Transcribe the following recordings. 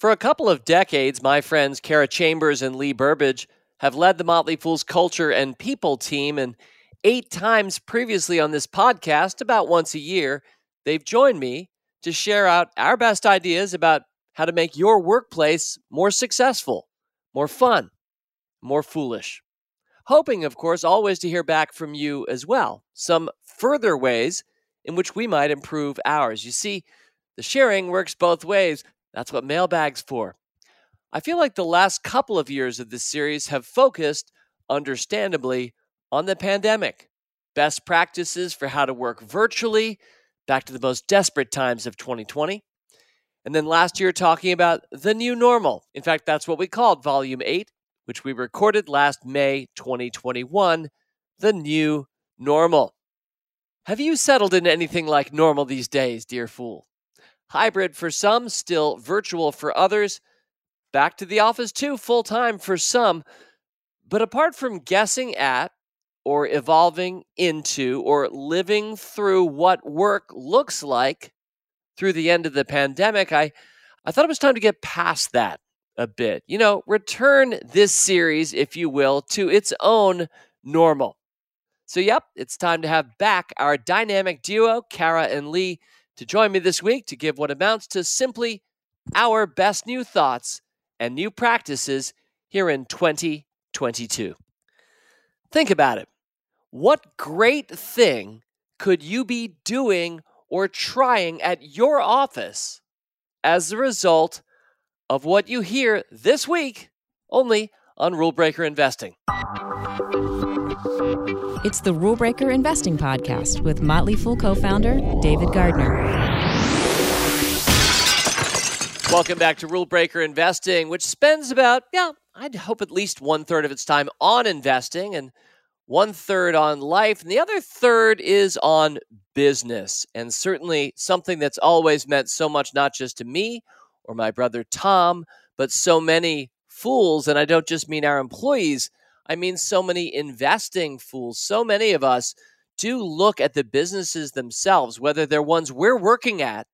For a couple of decades, my friends Kara Chambers and Lee Burbage have led the Motley Fool's culture and people team, and eight times previously on this podcast, about once a year, they've joined me to share out our best ideas about how to make your workplace more successful, more fun, more foolish. Hoping, of course, always to hear back from you as well, some further ways in which we might improve ours. You see, the sharing works both ways. That's what mailbag's for. I feel like the last couple of years of this series have focused, understandably, on the pandemic. Best practices for how to work virtually, back to the most desperate times of 2020. And then last year, talking about the new normal. In fact, that's what we called Volume 8, which we recorded last May 2021, the new normal. Have you settled into anything like normal these days, dear fool? Hybrid for some, still virtual for others, back to the office too, full time for some. But apart from guessing at, or evolving into, or living through what work looks like through the end of the pandemic, I, I thought it was time to get past that a bit. You know, return this series, if you will, to its own normal. So, yep, it's time to have back our dynamic duo, Kara and Lee to join me this week to give what amounts to simply our best new thoughts and new practices here in 2022. Think about it. What great thing could you be doing or trying at your office as a result of what you hear this week only on Rule Breaker Investing? It's the Rule Breaker Investing Podcast with Motley Fool co founder David Gardner. Welcome back to Rule Breaker Investing, which spends about, yeah, I'd hope at least one third of its time on investing and one third on life, and the other third is on business. And certainly something that's always meant so much, not just to me or my brother Tom, but so many fools. And I don't just mean our employees I mean, so many investing fools, so many of us do look at the businesses themselves, whether they're ones we're working at,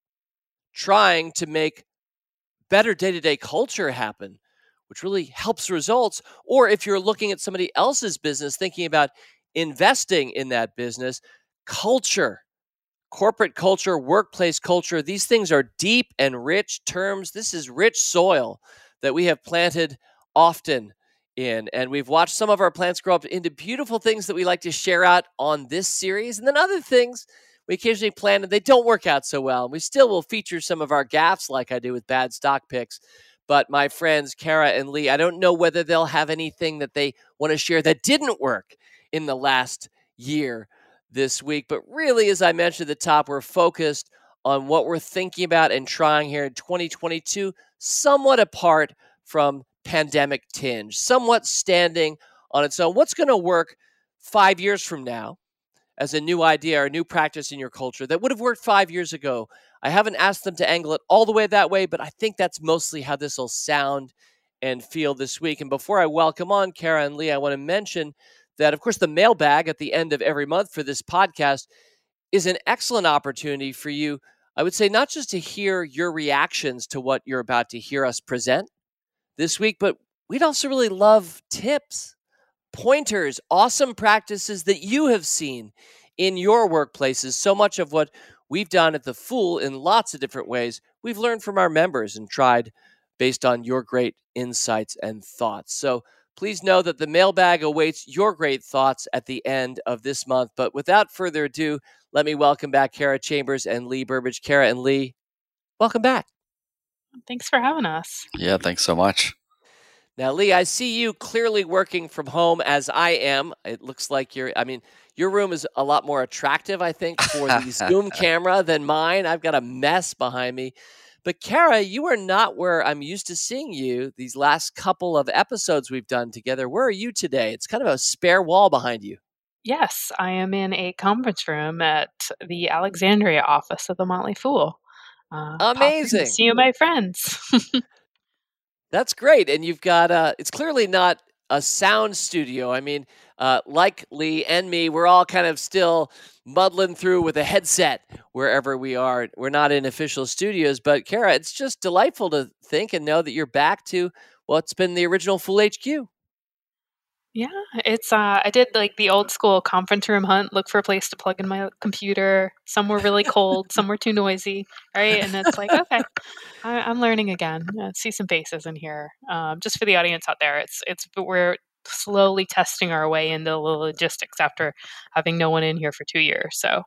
trying to make better day to day culture happen, which really helps results. Or if you're looking at somebody else's business, thinking about investing in that business, culture, corporate culture, workplace culture, these things are deep and rich terms. This is rich soil that we have planted often in. And we've watched some of our plants grow up into beautiful things that we like to share out on this series. And then other things we occasionally plant and they don't work out so well. And we still will feature some of our gaffes like I do with bad stock picks. But my friends, Kara and Lee, I don't know whether they'll have anything that they want to share that didn't work in the last year this week. But really, as I mentioned at the top, we're focused on what we're thinking about and trying here in 2022, somewhat apart from pandemic tinge, somewhat standing on its own. What's going to work five years from now as a new idea or a new practice in your culture that would have worked five years ago? I haven't asked them to angle it all the way that way, but I think that's mostly how this will sound and feel this week. And before I welcome on Kara and Lee, I want to mention that, of course, the mailbag at the end of every month for this podcast is an excellent opportunity for you. I would say not just to hear your reactions to what you're about to hear us present, this week, but we'd also really love tips, pointers, awesome practices that you have seen in your workplaces. So much of what we've done at The Fool in lots of different ways, we've learned from our members and tried based on your great insights and thoughts. So please know that the mailbag awaits your great thoughts at the end of this month. But without further ado, let me welcome back Kara Chambers and Lee Burbage. Kara and Lee, welcome back. Thanks for having us. Yeah, thanks so much. Now, Lee, I see you clearly working from home as I am. It looks like you're, I mean, your room is a lot more attractive, I think, for the Zoom camera than mine. I've got a mess behind me. But Kara, you are not where I'm used to seeing you these last couple of episodes we've done together. Where are you today? It's kind of a spare wall behind you. Yes, I am in a conference room at the Alexandria office of the Motley Fool. Uh, Amazing. See you, my friends. That's great. And you've got, uh, it's clearly not a sound studio. I mean, uh, like Lee and me, we're all kind of still muddling through with a headset wherever we are. We're not in official studios, but Kara, it's just delightful to think and know that you're back to what's been the original Fool HQ. Yeah, it's uh I did like the old school conference room hunt, look for a place to plug in my computer. Some were really cold, some were too noisy, right? And it's like, okay, I, am learning again. See some faces in here. Um, just for the audience out there, it's it's we're slowly testing our way into the logistics after having no one in here for two years. So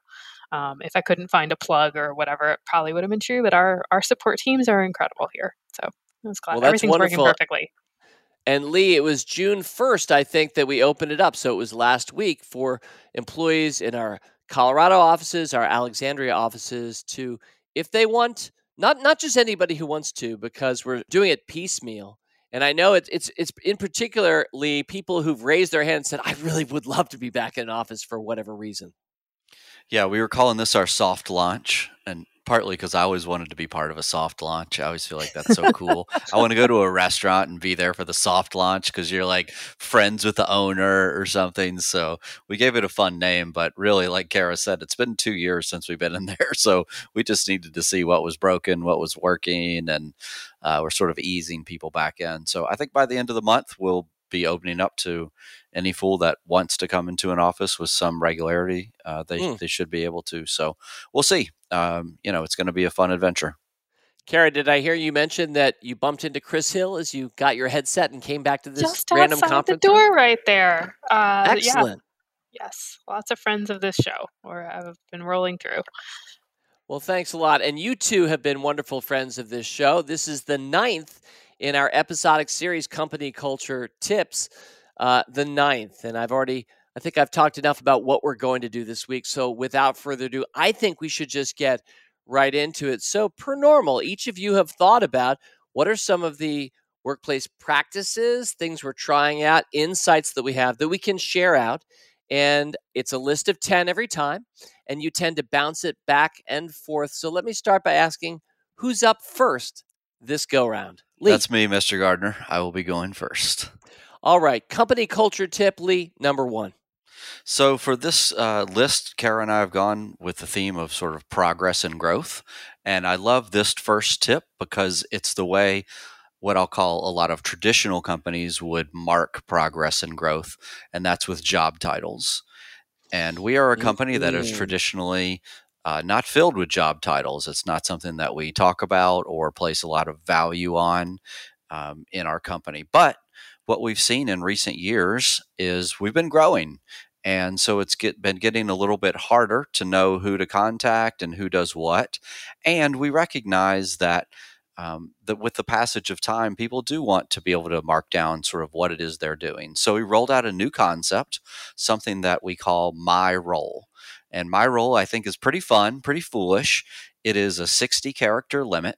um, if I couldn't find a plug or whatever, it probably would have been true. But our our support teams are incredible here. So I was glad well, everything's wonderful. working perfectly. And Lee, it was June 1st, I think, that we opened it up. So it was last week for employees in our Colorado offices, our Alexandria offices to, if they want, not not just anybody who wants to, because we're doing it piecemeal. And I know it's it's it's in particularly people who've raised their hand and said, I really would love to be back in an office for whatever reason. Yeah, we were calling this our soft launch. And partly because I always wanted to be part of a soft launch. I always feel like that's so cool. I want to go to a restaurant and be there for the soft launch because you're like friends with the owner or something. So we gave it a fun name, but really, like Kara said, it's been two years since we've been in there. So we just needed to see what was broken, what was working, and uh, we're sort of easing people back in. So I think by the end of the month, we'll be opening up to any fool that wants to come into an office with some regularity. Uh, they mm. they should be able to. So we'll see. Um, you know, it's going to be a fun adventure. Kara, did I hear you mention that you bumped into Chris Hill as you got your headset and came back to this Just random outside conference? the door right there. Uh, Excellent. Yeah. Yes, lots of friends of this show, or I've been rolling through. Well, thanks a lot. And you two have been wonderful friends of this show. This is the ninth in our episodic series, Company Culture Tips, uh, the ninth. And I've already, I think I've talked enough about what we're going to do this week. So without further ado, I think we should just get right into it. So, per normal, each of you have thought about what are some of the workplace practices, things we're trying out, insights that we have that we can share out. And it's a list of 10 every time, and you tend to bounce it back and forth. So, let me start by asking who's up first this go round? Lee. That's me, Mr. Gardner. I will be going first. All right. Company culture tip, Lee, number one. So, for this uh, list, Kara and I have gone with the theme of sort of progress and growth. And I love this first tip because it's the way what I'll call a lot of traditional companies would mark progress and growth, and that's with job titles. And we are a company that is traditionally uh, not filled with job titles. It's not something that we talk about or place a lot of value on um, in our company. But what we've seen in recent years is we've been growing. And so it's get, been getting a little bit harder to know who to contact and who does what. And we recognize that um, that with the passage of time, people do want to be able to mark down sort of what it is they're doing. So we rolled out a new concept, something that we call My Role. And my role, I think, is pretty fun, pretty foolish. It is a 60 character limit.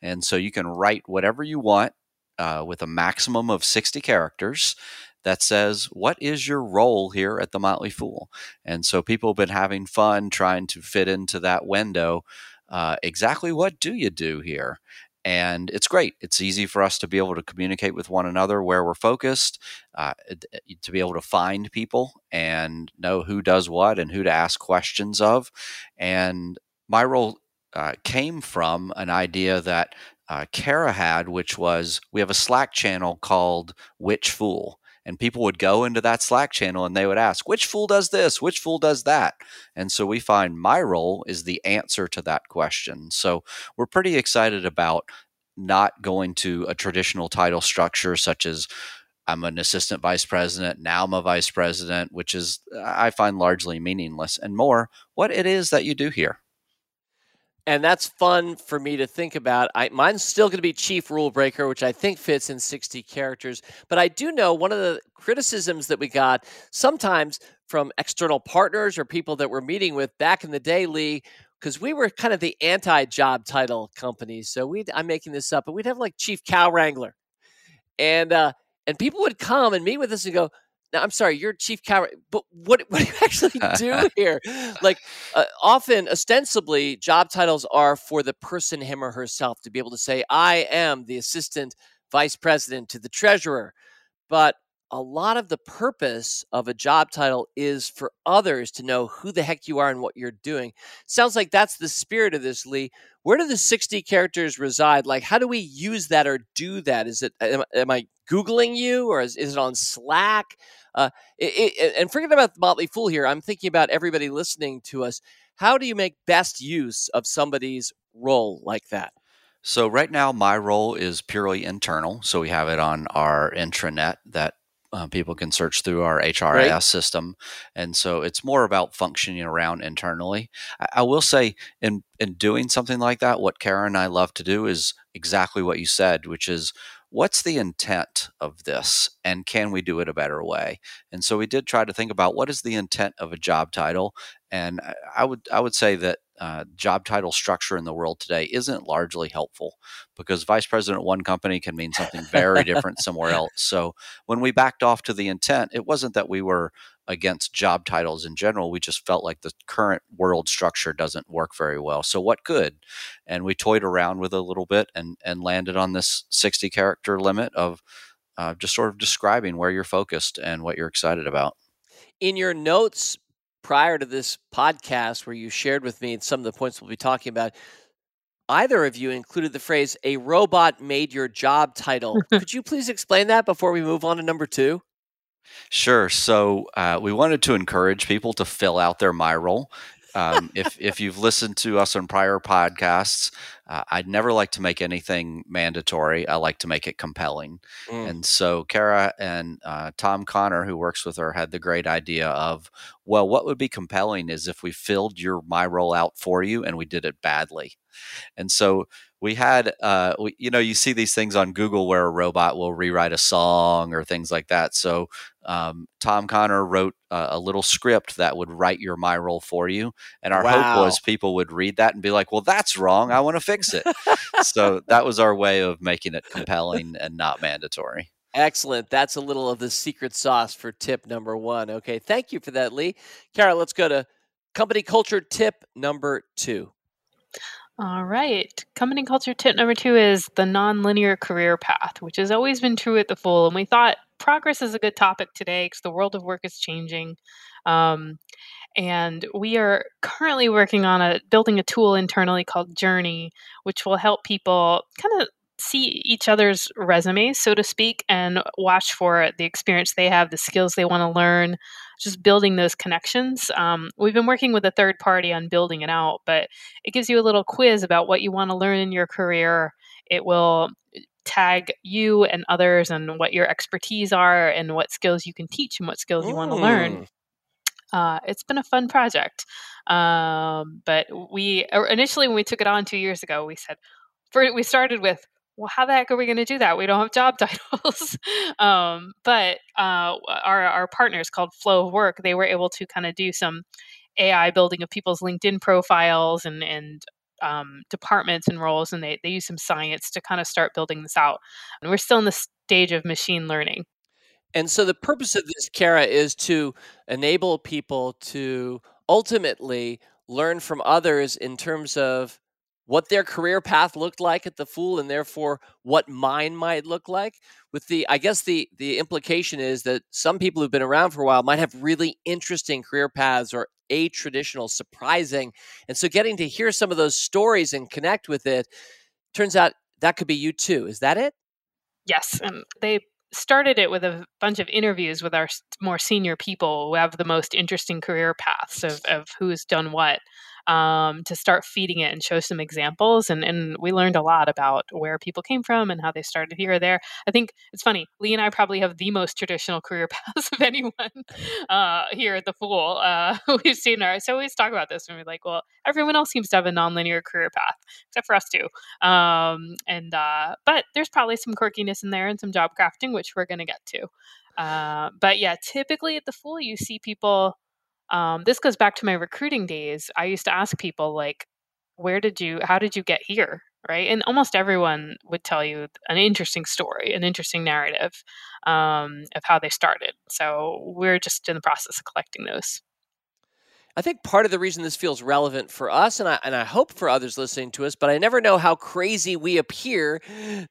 And so you can write whatever you want uh, with a maximum of 60 characters that says, What is your role here at the Motley Fool? And so people have been having fun trying to fit into that window. Uh, exactly what do you do here? And it's great. It's easy for us to be able to communicate with one another where we're focused, uh, to be able to find people and know who does what and who to ask questions of. And my role uh, came from an idea that uh, Kara had, which was we have a Slack channel called Which Fool and people would go into that Slack channel and they would ask, which fool does this? Which fool does that? And so we find my role is the answer to that question. So we're pretty excited about not going to a traditional title structure such as I'm an assistant vice president. Now I'm a vice president, which is, I find largely meaningless, and more what it is that you do here and that's fun for me to think about. I, mine's still going to be Chief Rule Breaker, which I think fits in 60 characters. But I do know one of the criticisms that we got sometimes from external partners or people that we're meeting with back in the day, Lee, because we were kind of the anti-job title company. So we, I'm making this up, but we'd have like Chief Cow Wrangler, and uh, and people would come and meet with us and go, now, I'm sorry, you're chief coward, but what, what do you actually do here? like, uh, often, ostensibly, job titles are for the person, him or herself, to be able to say, I am the assistant vice president to the treasurer. But a lot of the purpose of a job title is for others to know who the heck you are and what you're doing. Sounds like that's the spirit of this, Lee. Where do the 60 characters reside? Like, how do we use that or do that? Is it, am, am I Googling you or is, is it on Slack? Uh, it, it, and forget about the Motley Fool here. I'm thinking about everybody listening to us. How do you make best use of somebody's role like that? So right now, my role is purely internal. So we have it on our intranet that uh, people can search through our HRIS right. system, and so it's more about functioning around internally. I, I, will say, in in doing something like that, what Kara and I love to do is exactly what you said, which is what's the intent of this, and can we do it a better way? And so we did try to think about what is the intent of a job title, and I would I would say that uh, job title structure in the world today isn't largely helpful because vice president of one company can mean something very different somewhere else. So when we backed off to the intent, it wasn't that we were against job titles in general. We just felt like the current world structure doesn't work very well. So what could? And we toyed around with a little bit and and landed on this 60 character limit of uh, just sort of describing where you're focused and what you're excited about. In your notes prior to this podcast where you shared with me some of the points we'll be talking about, either of you included the phrase a robot made your job title. Could you please explain that before we move on to number two? Sure. So uh, we wanted to encourage people to fill out their my role. Um, if if you've listened to us on prior podcasts, uh, I'd never like to make anything mandatory. I like to make it compelling. Mm. And so Kara and uh, Tom Connor, who works with her, had the great idea of, well, what would be compelling is if we filled your my role out for you and we did it badly. And so we had, uh, we, you know, you see these things on Google where a robot will rewrite a song or things like that. So um, Tom Connor wrote uh, a little script that would write your my role for you, and our wow. hope was people would read that and be like, "Well, that's wrong. I want to fix it." so that was our way of making it compelling and not mandatory. Excellent. That's a little of the secret sauce for tip number one. Okay, thank you for that, Lee. Kara, let's go to company culture tip number two. All right. Company culture tip number two is the nonlinear career path, which has always been true at the Fool. And we thought progress is a good topic today because the world of work is changing. Um, and we are currently working on a building a tool internally called Journey, which will help people kind of see each other's resumes, so to speak, and watch for the experience they have, the skills they want to learn, just building those connections. Um, we've been working with a third party on building it out, but it gives you a little quiz about what you want to learn in your career. It will tag you and others and what your expertise are and what skills you can teach and what skills you want to learn. Uh, it's been a fun project. Um, but we initially, when we took it on two years ago, we said, for, we started with well, how the heck are we going to do that? We don't have job titles. um, but uh, our, our partners called Flow of Work, they were able to kind of do some AI building of people's LinkedIn profiles and, and um, departments and roles, and they, they use some science to kind of start building this out. And we're still in the stage of machine learning. And so the purpose of this, Kara, is to enable people to ultimately learn from others in terms of what their career path looked like at the Fool, and therefore what mine might look like. With the, I guess the the implication is that some people who've been around for a while might have really interesting career paths or a traditional, surprising, and so getting to hear some of those stories and connect with it turns out that could be you too. Is that it? Yes, and they started it with a bunch of interviews with our more senior people who have the most interesting career paths of, of who's done what um, to start feeding it and show some examples. And, and we learned a lot about where people came from and how they started here or there. I think it's funny. Lee and I probably have the most traditional career paths of anyone uh, here at the Fool. Uh, we've seen our, so we always talk about this and we're like, well, everyone else seems to have a nonlinear career path, except for us too. Um, and, uh, but there's probably some quirkiness in there and some job crafting, which we're going to get to. Uh, but yeah, typically at the Fool, you see people um, this goes back to my recruiting days. I used to ask people like, "Where did you? How did you get here?" Right, and almost everyone would tell you an interesting story, an interesting narrative um, of how they started. So we're just in the process of collecting those. I think part of the reason this feels relevant for us, and I, and I hope for others listening to us, but I never know how crazy we appear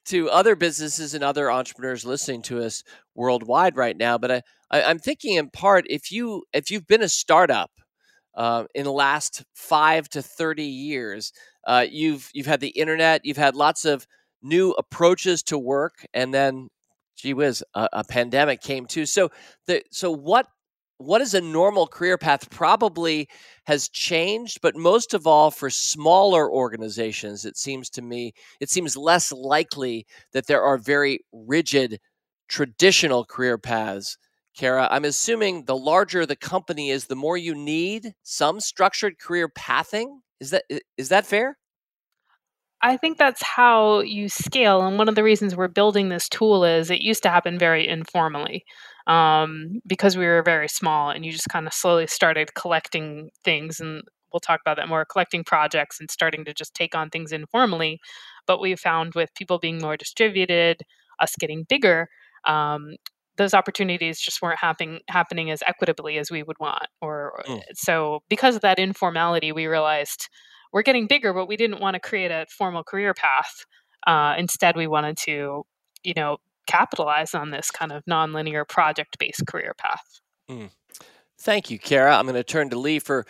to other businesses and other entrepreneurs listening to us worldwide right now. But I, I, am thinking in part if you if you've been a startup uh, in the last five to thirty years, uh, you've you've had the internet, you've had lots of new approaches to work, and then, gee whiz, a, a pandemic came too. So the so what what is a normal career path probably has changed but most of all for smaller organizations it seems to me it seems less likely that there are very rigid traditional career paths kara. I'm assuming the larger the company is the more you need some structured career pathing? Is that is that fair I think that's how you scale. And one of the reasons we're building this tool is it used to happen very informally um, because we were very small and you just kind of slowly started collecting things and we'll talk about that more collecting projects and starting to just take on things informally but we found with people being more distributed us getting bigger um, those opportunities just weren't happening happening as equitably as we would want or mm. so because of that informality we realized we're getting bigger but we didn't want to create a formal career path uh, instead we wanted to you know capitalize on this kind of nonlinear project based career path. Mm. Thank you, Kara. I'm going to turn to Lee for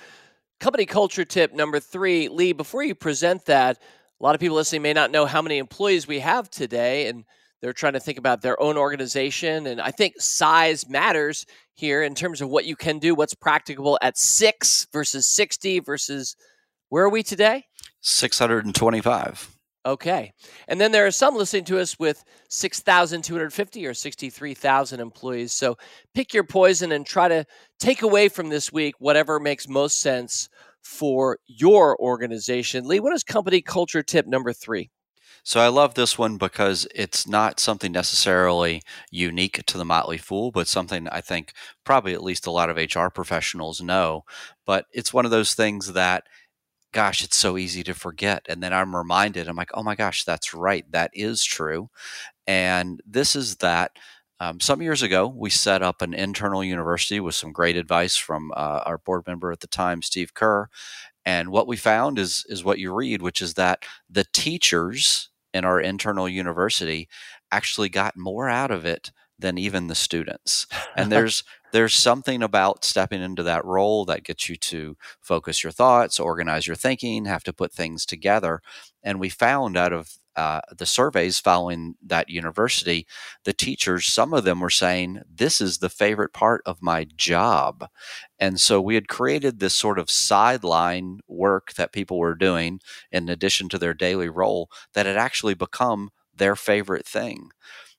company culture tip number three. Lee, before you present that, a lot of people listening may not know how many employees we have today, and they're trying to think about their own organization. And I think size matters here in terms of what you can do, what's practicable at six versus 60 versus where are we today? 625. Okay. And then there are some listening to us with 6,250 or 63,000 employees. So pick your poison and try to take away from this week whatever makes most sense for your organization. Lee, what is company culture tip number three? So I love this one because it's not something necessarily unique to the Motley Fool, but something I think probably at least a lot of HR professionals know. But it's one of those things that gosh, it's so easy to forget. And then I'm reminded, I'm like, oh my gosh, that's right. That is true. And this is that. Um, some years ago, we set up an internal university with some great advice from uh, our board member at the time, Steve Kerr. And what we found is is what you read, which is that the teachers in our internal university actually got more out of it than even the students. And there's there's something about stepping into that role that gets you to focus your thoughts, organize your thinking, have to put things together. And we found out of uh, the surveys following that university, the teachers, some of them were saying, This is the favorite part of my job. And so we had created this sort of sideline work that people were doing in addition to their daily role that had actually become their favorite thing.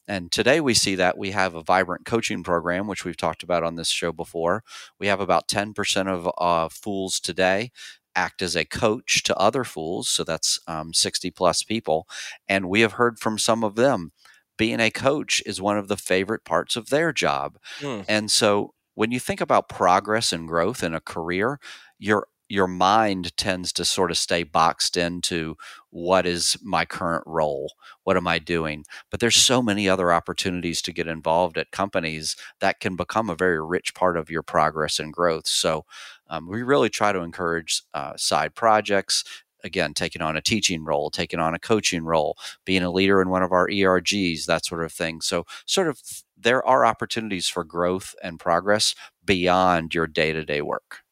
And today we see that we have a vibrant coaching program, which we've talked about on this show before. We have about 10% of uh, fools today act as a coach to other fools. So that's um, 60 plus people. And we have heard from some of them being a coach is one of the favorite parts of their job. Mm. And so when you think about progress and growth in a career, you're your mind tends to sort of stay boxed into what is my current role? What am i doing? But there's so many other opportunities to get involved at companies that can become a very rich part of your progress and growth. So um, we really try to encourage uh, side projects again taking on a teaching role taking on a coaching role being a leader in one of our ergs that sort of thing. So sort of there are opportunities for growth and progress beyond your day-to-day work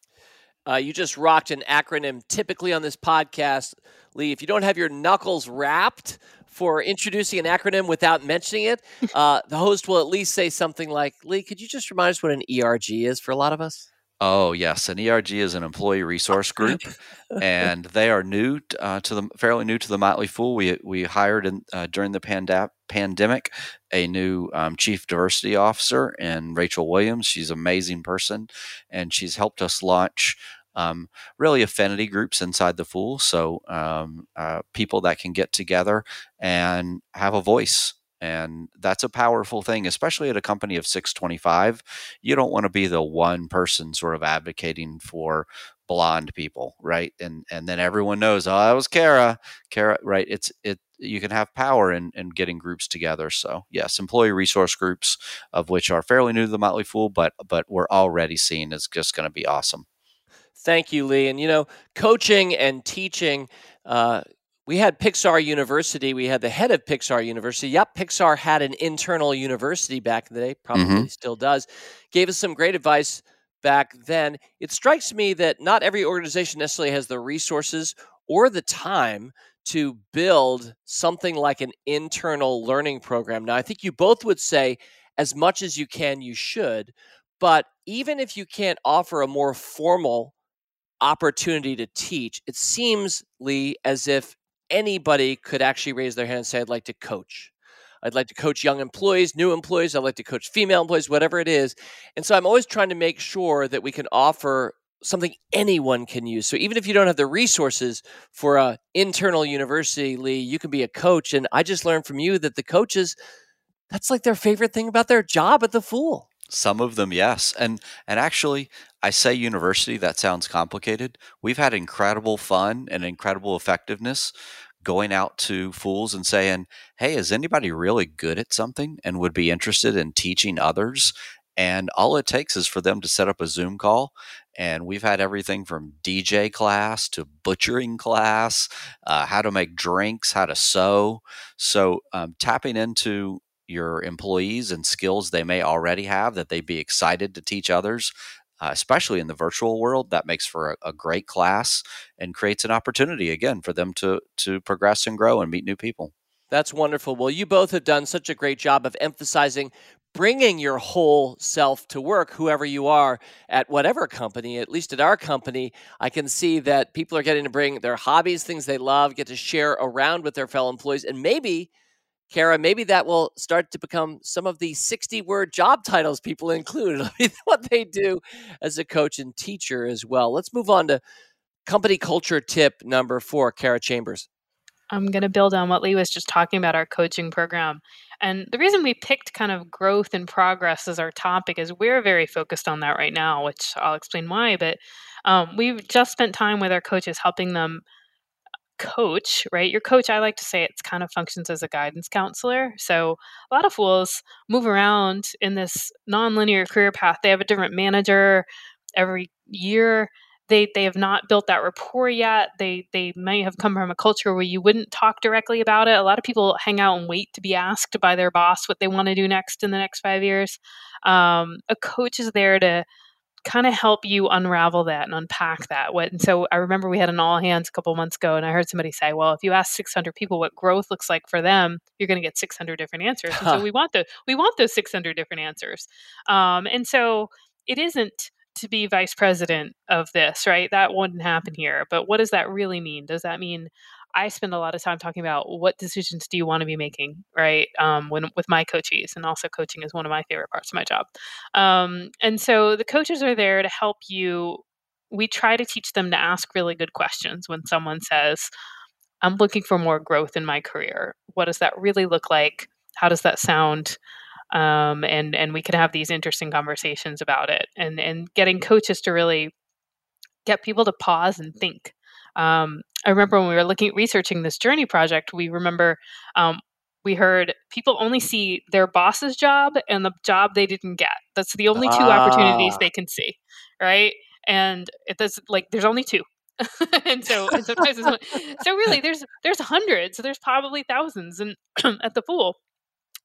uh, you just rocked an acronym typically on this podcast. Lee, if you don't have your knuckles rapped for introducing an acronym without mentioning it, uh, the host will at least say something like, Lee, could you just remind us what an ERG is for a lot of us? Oh yes, an ERG is an employee resource group, and they are new uh, to the fairly new to the Motley Fool. We we hired in, uh, during the panda- pandemic a new um, chief diversity officer and Rachel Williams. She's an amazing person, and she's helped us launch um, really affinity groups inside the Fool. So um, uh, people that can get together and have a voice. And that's a powerful thing, especially at a company of 625. You don't want to be the one person sort of advocating for blonde people, right? And and then everyone knows, oh, that was Kara. Kara, right? It's it you can have power in, in getting groups together. So yes, employee resource groups, of which are fairly new to the Motley Fool, but but we're already seeing is just going to be awesome. Thank you, Lee. And you know, coaching and teaching. Uh, we had Pixar University. We had the head of Pixar University. Yep, Pixar had an internal university back in the day, probably mm-hmm. still does. Gave us some great advice back then. It strikes me that not every organization necessarily has the resources or the time to build something like an internal learning program. Now, I think you both would say as much as you can, you should. But even if you can't offer a more formal opportunity to teach, it seems, Lee, as if anybody could actually raise their hand and say, I'd like to coach. I'd like to coach young employees, new employees. I'd like to coach female employees, whatever it is. And so I'm always trying to make sure that we can offer something anyone can use. So even if you don't have the resources for a internal university, Lee, you can be a coach. And I just learned from you that the coaches, that's like their favorite thing about their job at the Fool. Some of them, yes. And and actually, I say university, that sounds complicated. We've had incredible fun and incredible effectiveness going out to fools and saying, Hey, is anybody really good at something and would be interested in teaching others? And all it takes is for them to set up a Zoom call. And we've had everything from DJ class to butchering class, uh, how to make drinks, how to sew. So, um, tapping into your employees and skills they may already have that they'd be excited to teach others, uh, especially in the virtual world. That makes for a, a, great class and creates an opportunity again for them to to progress and grow and meet new people. That's wonderful. Well, you both have done such a great job of emphasizing bringing your whole self to work, whoever you are at whatever company, at least at our company, I can see that people are getting to bring their hobbies, things they love, get to share around with their fellow employees, and maybe Kara, maybe that will start to become some of the 60 word job titles people include. what they do as a coach and teacher as well. Let's move on to company culture tip number four, Kara Chambers. I'm going to build on what Lee was just talking about our coaching program. And the reason we picked kind of growth and progress as our topic is we're very focused on that right now, which I'll explain why. But um, we've just spent time with our coaches helping them coach, right? Your coach, I like to say it's kind of functions as a guidance counselor. So a lot of fools move around in this nonlinear career path. They have a different manager every year. They they have not built that rapport yet. They they may have come from a culture where you wouldn't talk directly about it. A lot of people hang out and wait to be asked by their boss what they want to do next in the next five years. Um, a coach is there to kind of help you unravel that and unpack that. What and so I remember we had an all hands a couple months ago, and I heard somebody say, "Well, if you ask 600 people what growth looks like for them, you're going to get 600 different answers." And so we want the we want those 600 different answers. Um, and so it isn't to be vice president of this, right? That wouldn't happen here. But what does that really mean? Does that mean I spend a lot of time talking about what decisions do you want to be making, right? Um, when with my coaches, and also coaching is one of my favorite parts of my job. Um, and so the coaches are there to help you. We try to teach them to ask really good questions when someone says, "I'm looking for more growth in my career." What does that really look like? How does that sound? Um, and and we can have these interesting conversations about it, and and getting coaches to really get people to pause and think um, I remember when we were looking researching this journey project, we remember um, we heard people only see their boss's job and the job they didn't get. That's the only two ah. opportunities they can see, right? And it does like there's only two. and so and sometimes it's, so really there's there's hundreds, there's probably thousands and at the Fool.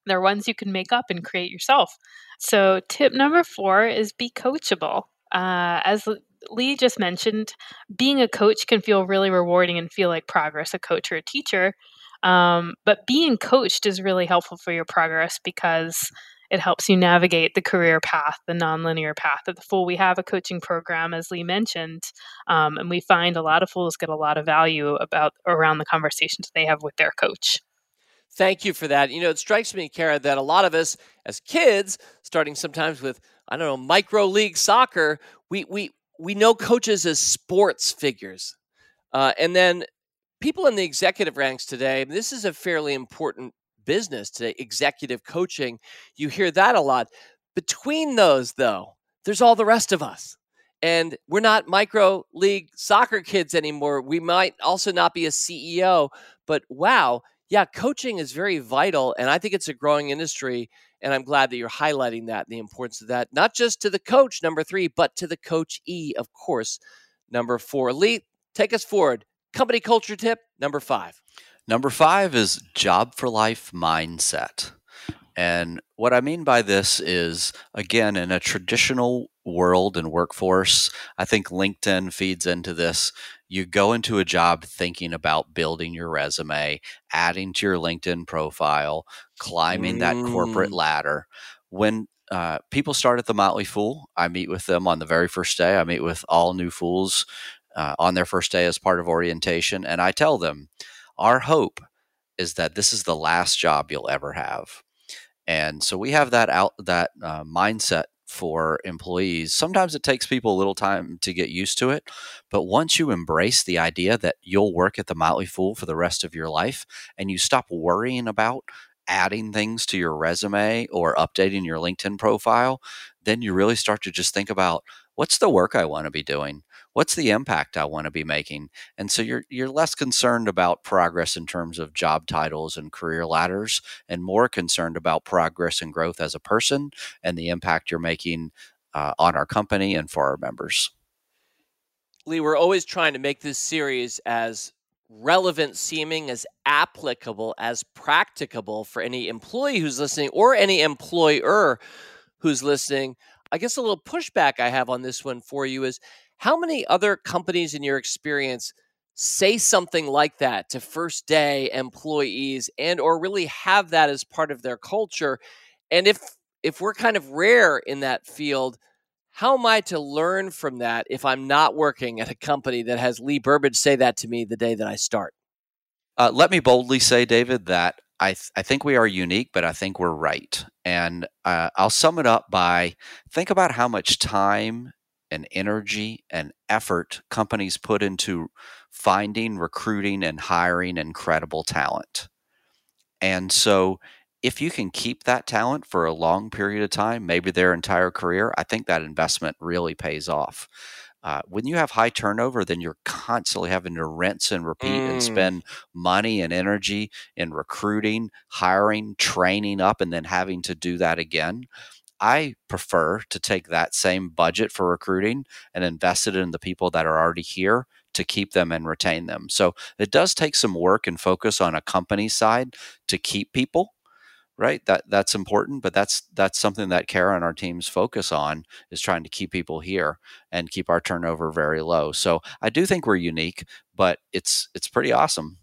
There are ones you can make up and create yourself. So tip number four is be coachable. Uh, as Lee just mentioned, being a coach can feel really rewarding and feel like progress, a coach or a teacher. Um, but being coached is really helpful for your progress because it helps you navigate the career path, the nonlinear path of the fool. We have a coaching program, as Lee mentioned, um, and we find a lot of fools get a lot of value about around the conversations they have with their coach. Thank you for that. You know, it strikes me, Kara, that a lot of us as kids, starting sometimes with I don't know micro league soccer, we we we know coaches as sports figures. Uh, and then people in the executive ranks today, this is a fairly important business today, executive coaching. You hear that a lot. Between those, though, there's all the rest of us. And we're not micro league soccer kids anymore. We might also not be a CEO, but wow, yeah, coaching is very vital. And I think it's a growing industry. And I'm glad that you're highlighting that and the importance of that, not just to the coach, number three, but to the coach E, of course, number four. Lee, take us forward. Company culture tip number five. Number five is job for life mindset. And what I mean by this is, again, in a traditional world and workforce, I think LinkedIn feeds into this. You go into a job thinking about building your resume, adding to your LinkedIn profile, climbing mm. that corporate mm. ladder. When uh, people start at the Motley Fool, I meet with them on the very first day. I meet with all new fools uh, on their first day as part of orientation, and I tell them, our hope is that this is the last job you'll ever have and so we have that out that uh, mindset for employees. Sometimes it takes people a little time to get used to it, but once you embrace the idea that you'll work at the Motley Fool for the rest of your life and you stop worrying about adding things to your resume or updating your LinkedIn profile, then you really start to just think about what's the work I want to be doing? What's the impact I want to be making? And so you're you're less concerned about progress in terms of job titles and career ladders and more concerned about progress and growth as a person and the impact you're making uh, on our company and for our members. Lee, we're always trying to make this series as relevant seeming, as applicable, as practicable for any employee who's listening or any employer who's listening. I guess a little pushback I have on this one for you is how many other companies in your experience say something like that to first day employees and or really have that as part of their culture? And if if we're kind of rare in that field, how am I to learn from that if I'm not working at a company that has Lee Burbage say that to me the day that I start? Uh, let me boldly say, David, that I, th- I think we are unique, but I think we're right. And uh, I'll sum it up by think about how much time and energy and effort companies put into finding, recruiting, and hiring incredible talent. And so, if you can keep that talent for a long period of time, maybe their entire career, I think that investment really pays off. Uh, when you have high turnover, then you're constantly having to rinse and repeat mm. and spend money and energy in recruiting, hiring, training up, and then having to do that again. I prefer to take that same budget for recruiting and invest it in the people that are already here to keep them and retain them. So it does take some work and focus on a company side to keep people right? That that's important but that's that's something that kara and our teams focus on is trying to keep people here and keep our turnover very low. So i do think we're unique but it's it's pretty awesome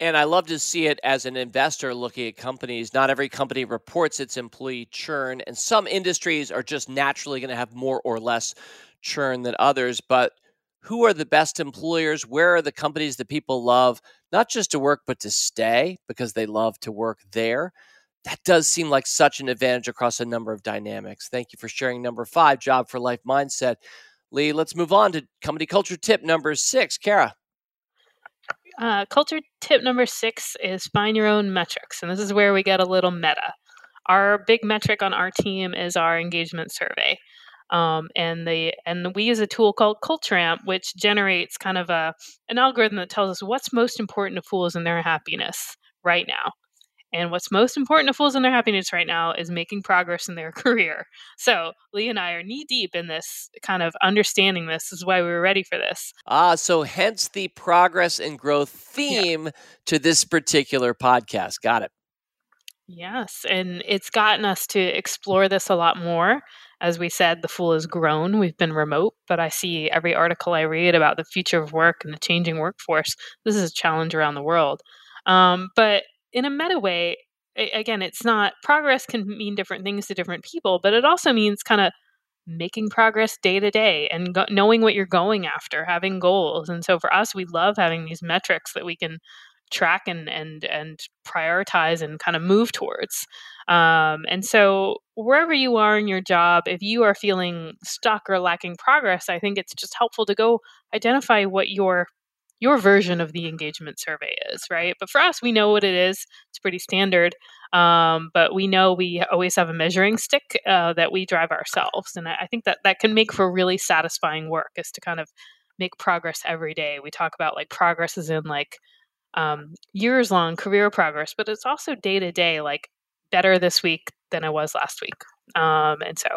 and I love to see it as an investor looking at companies. Not every company reports its employee churn, and some industries are just naturally going to have more or less churn than others. But who are the best employers? Where are the companies that people love, not just to work, but to stay because they love to work there? That does seem like such an advantage across a number of dynamics. Thank you for sharing number five, job for life mindset. Lee, let's move on to company culture tip number six. Kara. Uh, culture tip number six is find your own metrics. And this is where we get a little meta. Our big metric on our team is our engagement survey. Um, and the and we use a tool called CultureAmp, which generates kind of a an algorithm that tells us what's most important to fools and their happiness right now. And what's most important to fools in their happiness right now is making progress in their career. So Lee and I are knee deep in this kind of understanding this. this is why we were ready for this. Ah, so hence the progress and growth theme yeah. to this particular podcast. Got it. Yes. And it's gotten us to explore this a lot more. As we said, the fool has grown. We've been remote, but I see every article I read about the future of work and the changing workforce. This is a challenge around the world. Um, but in a meta way, again, it's not progress can mean different things to different people, but it also means kind of making progress day to day and go- knowing what you're going after, having goals. And so for us, we love having these metrics that we can track and and and prioritize and kind of move towards. Um, and so wherever you are in your job, if you are feeling stuck or lacking progress, I think it's just helpful to go identify what your your version of the engagement survey is, right? But for us, we know what it is. It's pretty standard. Um, but we know we always have a measuring stick uh, that we drive ourselves. And I, think that that can make for really satisfying work is to kind of make progress every day. We talk about like progress is in like um, years long career progress, but it's also day to day, like better this week than I was last week. Um, and so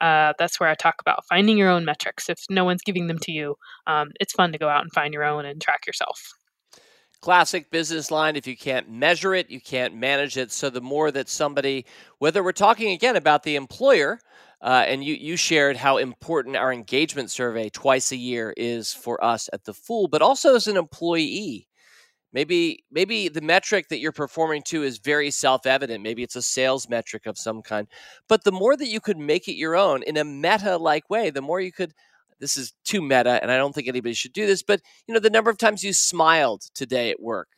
Uh, that's where I talk about finding your own metrics. If no one's giving them to you, um, it's fun to go out and find your own and track yourself. Classic business line. If you can't measure it, you can't manage it. So the more that somebody, whether we're talking again about the employer, uh, and you you shared how important our engagement survey twice a year is for us at the Fool, but also as an employee. Maybe maybe the metric that you're performing to is very self-evident. Maybe it's a sales metric of some kind. But the more that you could make it your own in a meta-like way, the more you could this is too meta and I don't think anybody should do this, but you know the number of times you smiled today at work.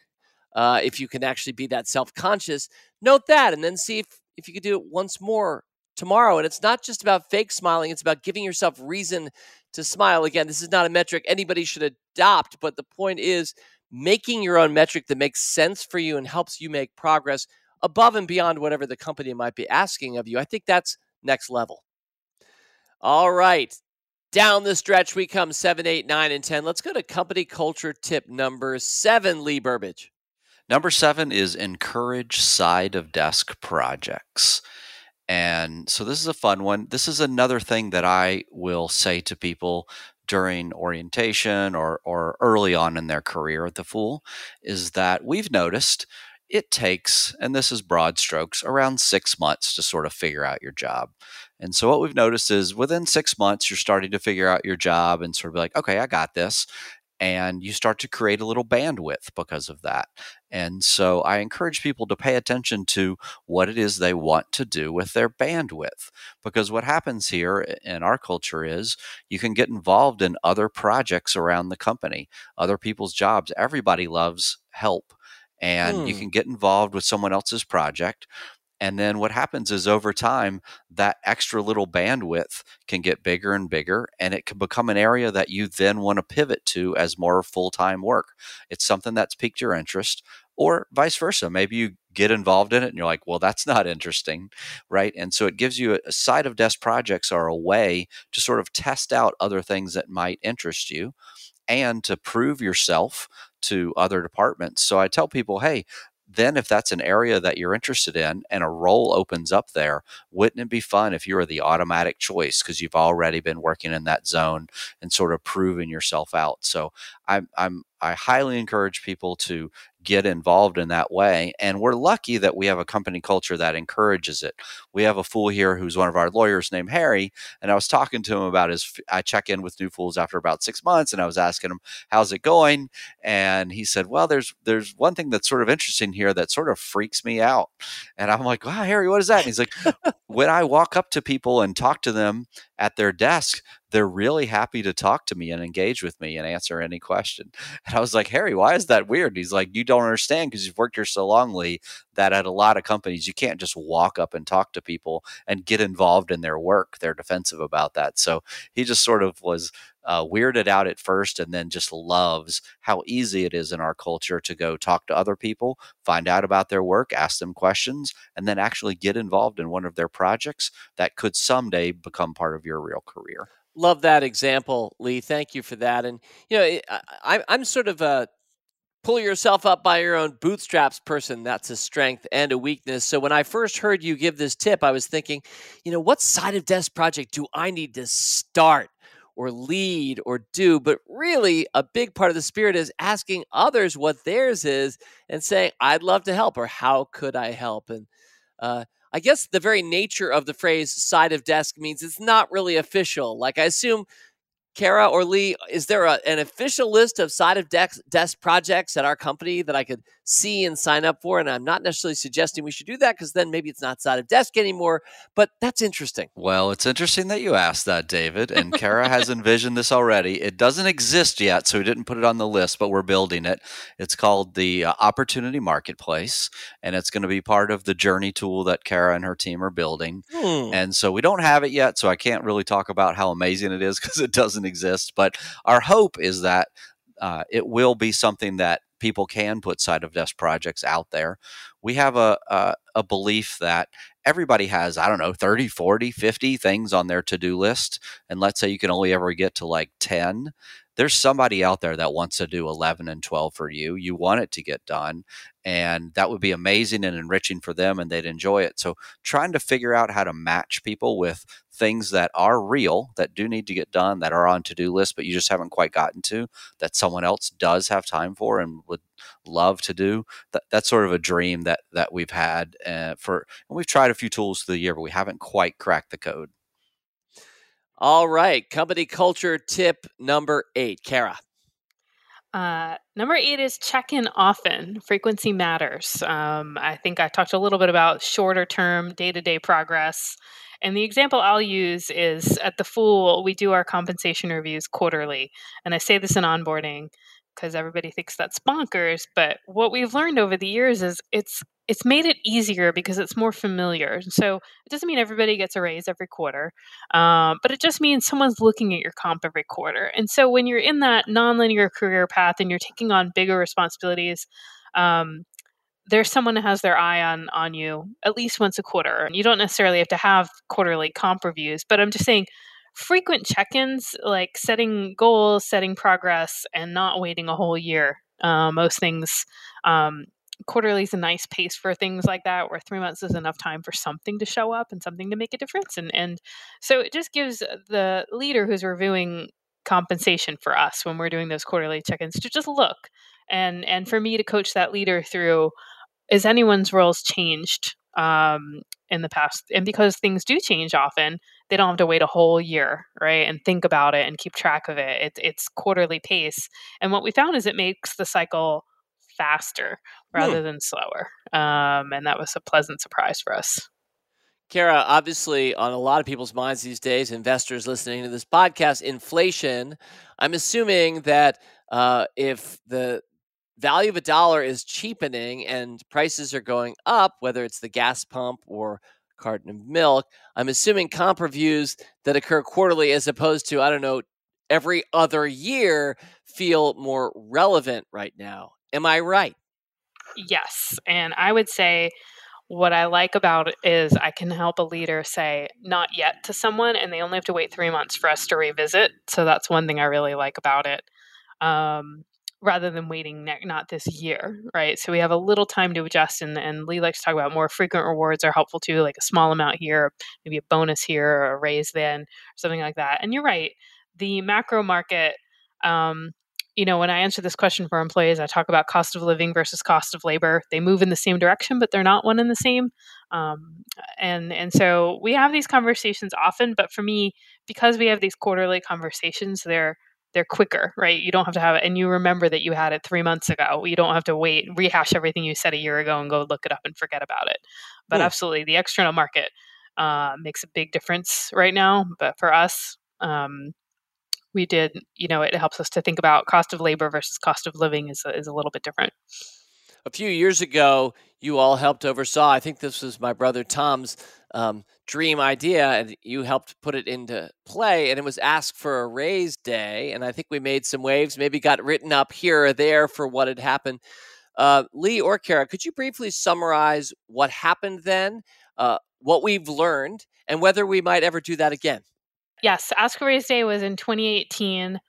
Uh, if you can actually be that self-conscious, note that and then see if if you could do it once more tomorrow. And it's not just about fake smiling, it's about giving yourself reason to smile. Again, this is not a metric anybody should adopt, but the point is making your own metric that makes sense for you and helps you make progress above and beyond whatever the company might be asking of you. I think that's next level. All right. Down the stretch, we come seven, eight, nine, and 10. Let's go to company culture tip number seven, Lee Burbage. Number seven is encourage side of desk projects. And so this is a fun one. This is another thing that I will say to people during orientation or, or early on in their career at the Fool is that we've noticed it takes, and this is broad strokes, around six months to sort of figure out your job. And so what we've noticed is within six months, you're starting to figure out your job and sort of be like, okay, I got this and you start to create a little bandwidth because of that. And so I encourage people to pay attention to what it is they want to do with their bandwidth. Because what happens here in our culture is you can get involved in other projects around the company, other people's jobs. Everybody loves help. And hmm. you can get involved with someone else's project and then what happens is over time, that extra little bandwidth can get bigger and bigger, and it can become an area that you then want to pivot to as more full time work. It's something that's piqued your interest, or vice versa. Maybe you get involved in it and you're like, well, that's not interesting, right? And so it gives you a, a side of desk projects are a way to sort of test out other things that might interest you and to prove yourself to other departments. So I tell people, hey, then if that's an area that you're interested in and a role opens up there, wouldn't it be fun if you were the automatic choice because you've already been working in that zone and sort of proving yourself out? So I'm, I'm I highly encourage people to get involved in that way. And we're lucky that we have a company culture that encourages it. We have a fool here who's one of our lawyers named Harry. And I was talking to him about his, I check in with new fools after about six months and I was asking him, how's it going? And he said, well, there's, there's one thing that's sort of interesting here that sort of freaks me out. And I'm like, wow, Harry, what is that? And he's like, when I walk up to people and talk to them at their desk, they're really happy to talk to me and engage with me and answer any question. And I was like, Harry, why is that weird? He's like, you don't understand because you've worked here so long, Lee, that at a lot of companies, you can't just walk up and talk to people and get involved in their work. They're defensive about that. So he just sort of was uh, weirded out at first and then just loves how easy it is in our culture to go talk to other people, find out about their work, ask them questions, and then actually get involved in one of their projects that could someday become part of your real career. Love that example, Lee. Thank you for that. And, you know, I, I'm sort of a pull yourself up by your own bootstraps person. That's a strength and a weakness. So when I first heard you give this tip, I was thinking, you know, what side of desk project do I need to start? or lead or do, but really a big part of the spirit is asking others what theirs is and saying, I'd love to help or how could I help? And uh, I guess the very nature of the phrase side of desk means it's not really official. Like I assume Kara or Lee, is there a, an official list of side of desk, desk projects at our company that I could see and sign up for? And I'm not necessarily suggesting we should do that because then maybe it's not side of desk anymore. But that's interesting. Well, it's interesting that you asked that, David. And Kara has envisioned this already. It doesn't exist yet, so we didn't put it on the list, but we're building it. It's called the uh, Opportunity Marketplace, and it's going to be part of the Journey tool that Kara and her team are building. Hmm. And so we don't have it yet, so I can't really talk about how amazing it is because it doesn't exist. But our hope is that uh, it will be something that people can put side of desk projects out there. We have a, a, a belief that everybody has, I don't know, 30, 40, 50 things on their to do list. And let's say you can only ever get to like 10 there's somebody out there that wants to do 11 and 12 for you. You want it to get done, and that would be amazing and enriching for them, and they'd enjoy it. So, trying to figure out how to match people with things that are real, that do need to get done, that are on to do lists, but you just haven't quite gotten to, that someone else does have time for and would love to do. That, that's sort of a dream that that we've had uh, for, and we've tried a few tools through the year, but we haven't quite cracked the code. All right, company culture tip number eight, Kara. Uh, number eight is check in often. Frequency matters. Um, I think I talked a little bit about shorter term, day to day progress. And the example I'll use is at the Fool, we do our compensation reviews quarterly. And I say this in onboarding because everybody thinks that's bonkers. But what we've learned over the years is it's it's made it easier because it's more familiar. So it doesn't mean everybody gets a raise every quarter, um, but it just means someone's looking at your comp every quarter. And so when you're in that nonlinear career path and you're taking on bigger responsibilities, um, there's someone who has their eye on on you at least once a quarter. And you don't necessarily have to have quarterly comp reviews, but I'm just saying frequent check-ins, like setting goals, setting progress, and not waiting a whole year. Uh, most things um, quarterly is a nice pace for things like that where three months is enough time for something to show up and something to make a difference and and so it just gives the leader who's reviewing compensation for us when we're doing those quarterly check-ins to just look and and for me to coach that leader through is anyone's roles changed um, in the past? And because things do change often they don't have to wait a whole year right and think about it and keep track of it, it it's quarterly pace and what we found is it makes the cycle faster rather hmm. than slower. Um, and that was a pleasant surprise for us. Kara, obviously, on a lot of people's minds these days, investors listening to this podcast, inflation. I'm assuming that uh, if the value of a dollar is cheapening and prices are going up, whether it's the gas pump or carton of milk, I'm assuming comp reviews that occur quarterly as opposed to, I don't know, every other year feel more relevant right now. Am I right? Yes. And I would say what I like about it is I can help a leader say not yet to someone, and they only have to wait three months for us to revisit. So that's one thing I really like about it. Um, rather than waiting ne- not this year, right? So we have a little time to adjust, and, and Lee likes to talk about more frequent rewards are helpful too, like a small amount here, maybe a bonus here, or a raise then, or something like that. And you're right, the macro market um, you know, when I answer this question for employees, I talk about cost of living versus cost of labor. They move in the same direction, but they're not one and the same. Um, and and so we have these conversations often. But for me, because we have these quarterly conversations, they're they're quicker, right? You don't have to have it, and you remember that you had it three months ago. You don't have to wait, rehash everything you said a year ago, and go look it up and forget about it. But absolutely, the external market uh, makes a big difference right now. But for us, um, we did, you know, it helps us to think about cost of labor versus cost of living is a, is a little bit different. A few years ago, you all helped oversaw. I think this was my brother Tom's um, dream idea, and you helped put it into play. And it was asked for a raise day, and I think we made some waves. Maybe got written up here or there for what had happened. Uh, Lee or Kara, could you briefly summarize what happened then, uh, what we've learned, and whether we might ever do that again? Yes, Ask a Raise Day was in 2018.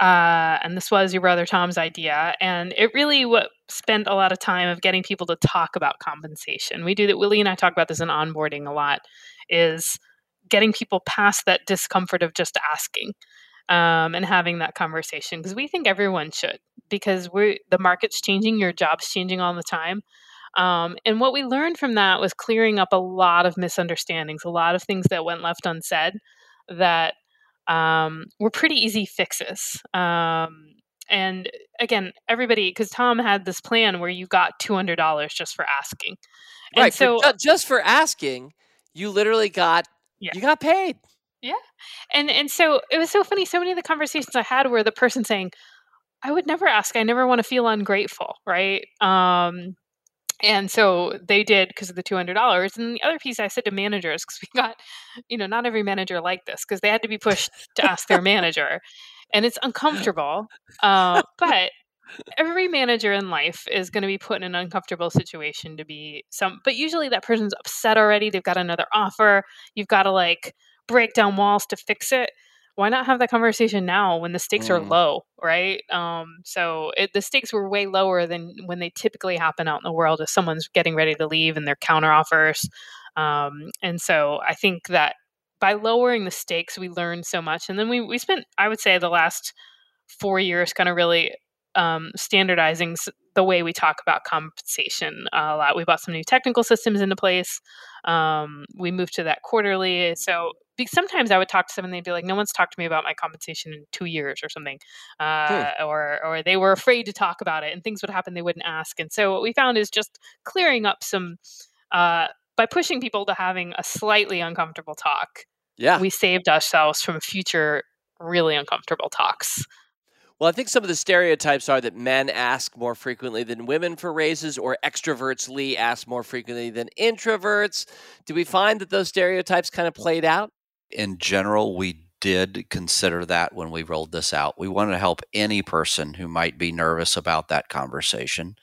Uh, and this was your brother Tom's idea. And it really w- spent a lot of time of getting people to talk about compensation. We do that. Willie and I talk about this in onboarding a lot. Is getting people past that discomfort of just asking um, and having that conversation because we think everyone should because we're the market's changing, your job's changing all the time. Um, and what we learned from that was clearing up a lot of misunderstandings, a lot of things that went left unsaid that um, were pretty easy fixes. Um, and again, everybody, because Tom had this plan where you got two hundred dollars just for asking, and right? So for, just for asking, you literally got yeah. you got paid. Yeah, and and so it was so funny. So many of the conversations I had were the person saying, "I would never ask. I never want to feel ungrateful." Right? Um, and so they did because of the $200 and the other piece i said to managers because we got you know not every manager like this because they had to be pushed to ask their manager and it's uncomfortable uh, but every manager in life is going to be put in an uncomfortable situation to be some, but usually that person's upset already. They've got another offer. You've got to like break down walls to fix it. Why not have that conversation now when the stakes mm. are low, right? Um, so it, the stakes were way lower than when they typically happen out in the world if someone's getting ready to leave and their counter offers. Um, and so I think that by lowering the stakes, we learned so much. And then we, we spent, I would say, the last four years kind of really um, standardizing the way we talk about compensation a lot. We bought some new technical systems into place. Um, we moved to that quarterly. So sometimes I would talk to someone, and they'd be like, "No one's talked to me about my compensation in two years or something," uh, hmm. or or they were afraid to talk about it, and things would happen they wouldn't ask. And so what we found is just clearing up some uh, by pushing people to having a slightly uncomfortable talk. Yeah, we saved ourselves from future really uncomfortable talks. Well, I think some of the stereotypes are that men ask more frequently than women for raises, or extroverts, Lee, ask more frequently than introverts. Do we find that those stereotypes kind of played out? In general, we did consider that when we rolled this out. We wanted to help any person who might be nervous about that conversation.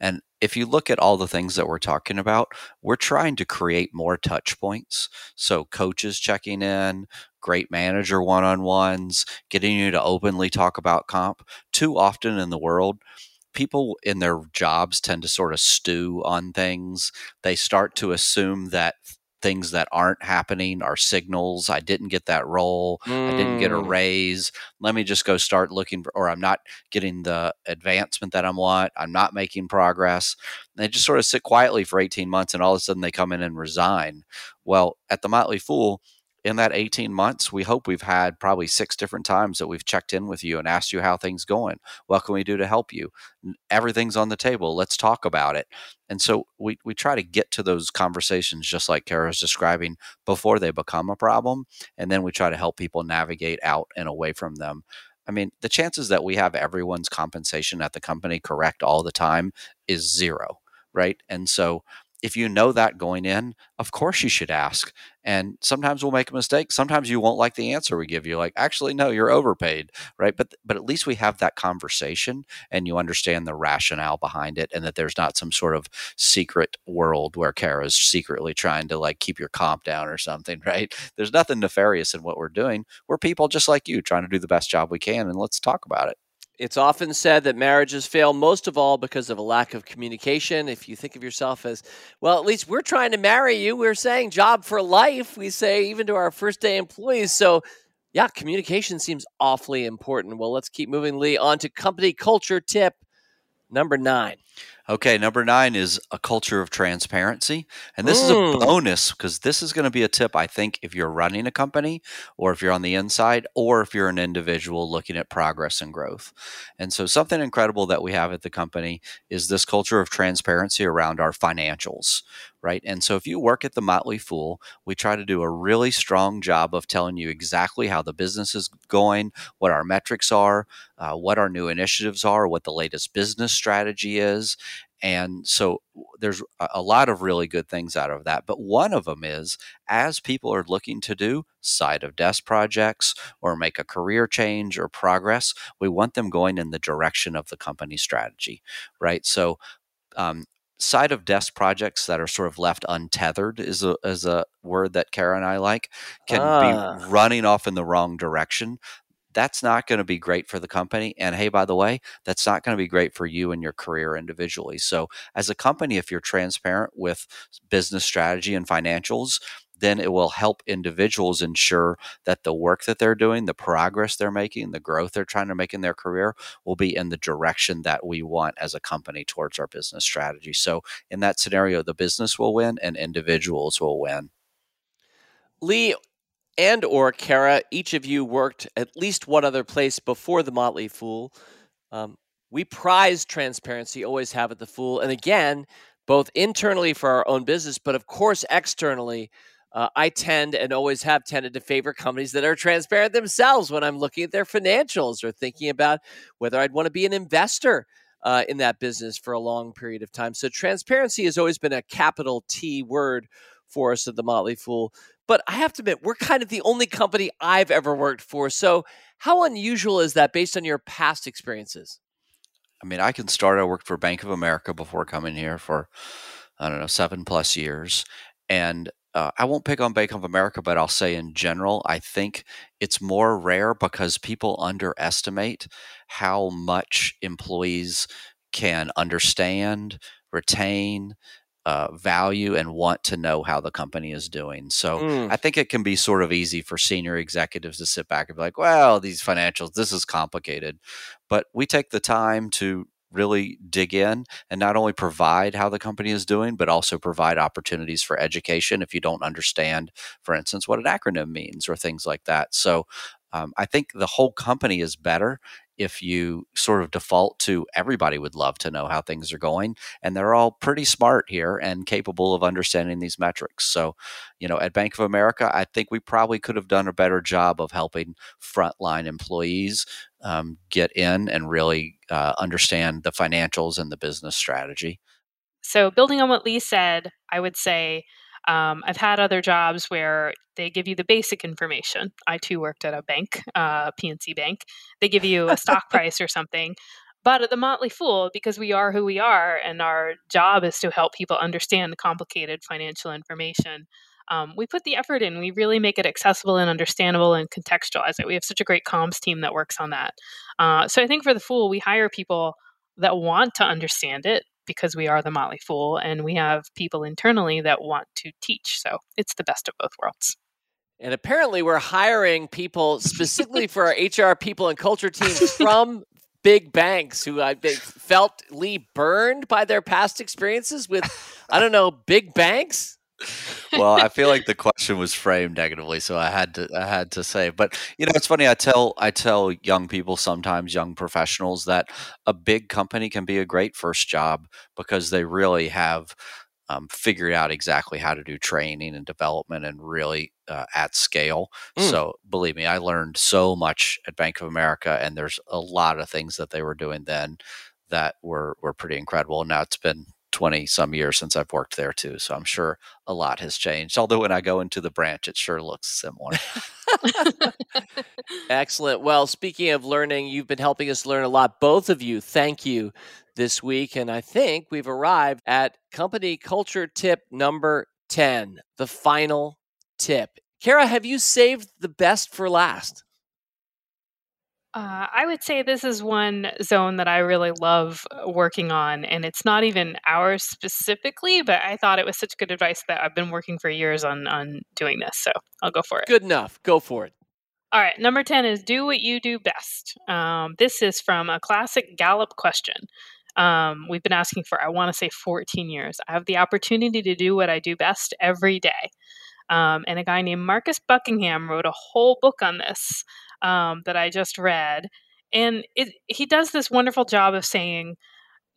And if you look at all the things that we're talking about, we're trying to create more touch points. So, coaches checking in, great manager one on ones, getting you to openly talk about comp. Too often in the world, people in their jobs tend to sort of stew on things. They start to assume that things that aren't happening are signals. I didn't get that role. Mm. I didn't get a mm. raise. Let me just go start looking for, or I'm not getting the advancement that I want. I'm not making progress. And they just sort of sit quietly for 18 months and all of a sudden they come in and resign. Well, at the Motley Fool, in that 18 months, we hope we've had probably six different times that we've checked in with you and asked you how things going. What can we do to help you? Everything's on the table. Let's talk about it. And so we, we try to get to those conversations just like Kara was describing before they become a problem. And then we try to help people navigate out and away from them. I mean, the chances that we have everyone's compensation at the company correct all the time is zero, right? And so if you know that going in, of course you should ask. And sometimes we'll make a mistake. Sometimes you won't like the answer we give you. Like, actually, no, you're overpaid, right? But but at least we have that conversation, and you understand the rationale behind it, and that there's not some sort of secret world where Kara's secretly trying to like keep your comp down or something, right? There's nothing nefarious in what we're doing. We're people just like you, trying to do the best job we can, and let's talk about it. It's often said that marriages fail most of all because of a lack of communication. If you think of yourself as, well, at least we're trying to marry you, we're saying job for life. We say even to our first day employees. So, yeah, communication seems awfully important. Well, let's keep moving, Lee, on to company culture tip number nine. Okay, number nine is a culture of transparency. And this mm. is a mm. bonus because this is going to be a tip, I think, if you're running a company or if you're on the inside or if you're an individual looking at progress and growth. And so, something incredible that we have at the company is this culture of transparency around our financials, right? And so, if you work at the Motley Fool, we try to do a really strong job of telling you exactly how the business is going, what our metrics are, uh, what our new initiatives are, what the latest business strategy is. And so there's a lot of really good things out of that. But one of them is as people are looking to do side of desk projects or make a career change or progress, we want them going in the direction of the company strategy, right? So, um, side of desk projects that are sort of left untethered is a is a word that Kara and I like can ah. be running off in the wrong direction that's not going to be great for the company. And hey, by the way, that's not going to be great for you and your career individually. So, as a company, if you're transparent with business strategy and financials, then it will help individuals ensure that the work that they're doing, the progress they're making, the growth they're trying to make in their career will be in the direction that we want as a company towards our business strategy. So, in that scenario, the business will win and individuals will win. Lee, and or Kara, each of you worked at least one other place before the Motley Fool. Um, we prize transparency, always have at the Fool, and again, both internally for our own business, but of course externally. Uh, I tend and always have tended to favor companies that are transparent themselves when I'm looking at their financials or thinking about whether I'd want to be an investor uh, in that business for a long period of time. So transparency has always been a capital T word for us at the Motley Fool. But I have to admit, we're kind of the only company I've ever worked for. So, how unusual is that based on your past experiences? I mean, I can start. I worked for Bank of America before coming here for, I don't know, seven plus years. And uh, I won't pick on Bank of America, but I'll say in general, I think it's more rare because people underestimate how much employees can understand, retain, uh, value and want to know how the company is doing. So mm. I think it can be sort of easy for senior executives to sit back and be like, well, these financials, this is complicated. But we take the time to really dig in and not only provide how the company is doing, but also provide opportunities for education if you don't understand, for instance, what an acronym means or things like that. So um, I think the whole company is better if you sort of default to everybody would love to know how things are going and they're all pretty smart here and capable of understanding these metrics. So you know at bank of america i think we probably could have done a better job of helping frontline employees um, get in and really uh, understand the financials and the business strategy. So building on what lee said i would say um, I've had other jobs where they give you the basic information. I too worked at a bank, uh, PNC Bank. They give you a stock price or something. But at the Motley Fool, because we are who we are, and our job is to help people understand complicated financial information, um, we put the effort in. We really make it accessible and understandable and contextualize it. We have such a great comms team that works on that. Uh, so I think for the Fool, we hire people that want to understand it because we are the Motley Fool and we have people internally that want to teach. So it's the best of both worlds. And apparently, we're hiring people specifically for our HR people and culture teams from big banks who uh, I felt Lee burned by their past experiences with, I don't know, big banks well, I feel like the question was framed negatively, so I had to I had to say. But you know, it's funny. I tell I tell young people sometimes, young professionals, that a big company can be a great first job because they really have um, figured out exactly how to do training and development and really uh, at scale. Mm. So believe me, I learned so much at Bank of America, and there's a lot of things that they were doing then that were were pretty incredible. And now it's been 20 some years since I've worked there too. So I'm sure a lot has changed. Although when I go into the branch, it sure looks similar. Excellent. Well, speaking of learning, you've been helping us learn a lot. Both of you, thank you this week. And I think we've arrived at company culture tip number 10, the final tip. Kara, have you saved the best for last? Uh, I would say this is one zone that I really love uh, working on, and it's not even ours specifically, but I thought it was such good advice that I've been working for years on on doing this. So I'll go for it. Good enough. Go for it. All right, number ten is do what you do best. Um, this is from a classic Gallup question. Um, we've been asking for I want to say 14 years. I have the opportunity to do what I do best every day. Um, and a guy named Marcus Buckingham wrote a whole book on this um, that I just read. And it, he does this wonderful job of saying,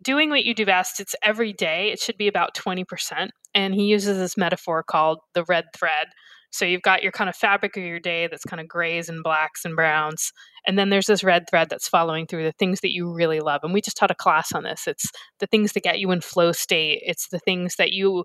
doing what you do best, it's every day. It should be about 20%. And he uses this metaphor called the red thread. So you've got your kind of fabric of your day that's kind of grays and blacks and browns. And then there's this red thread that's following through the things that you really love. And we just taught a class on this. It's the things that get you in flow state, it's the things that you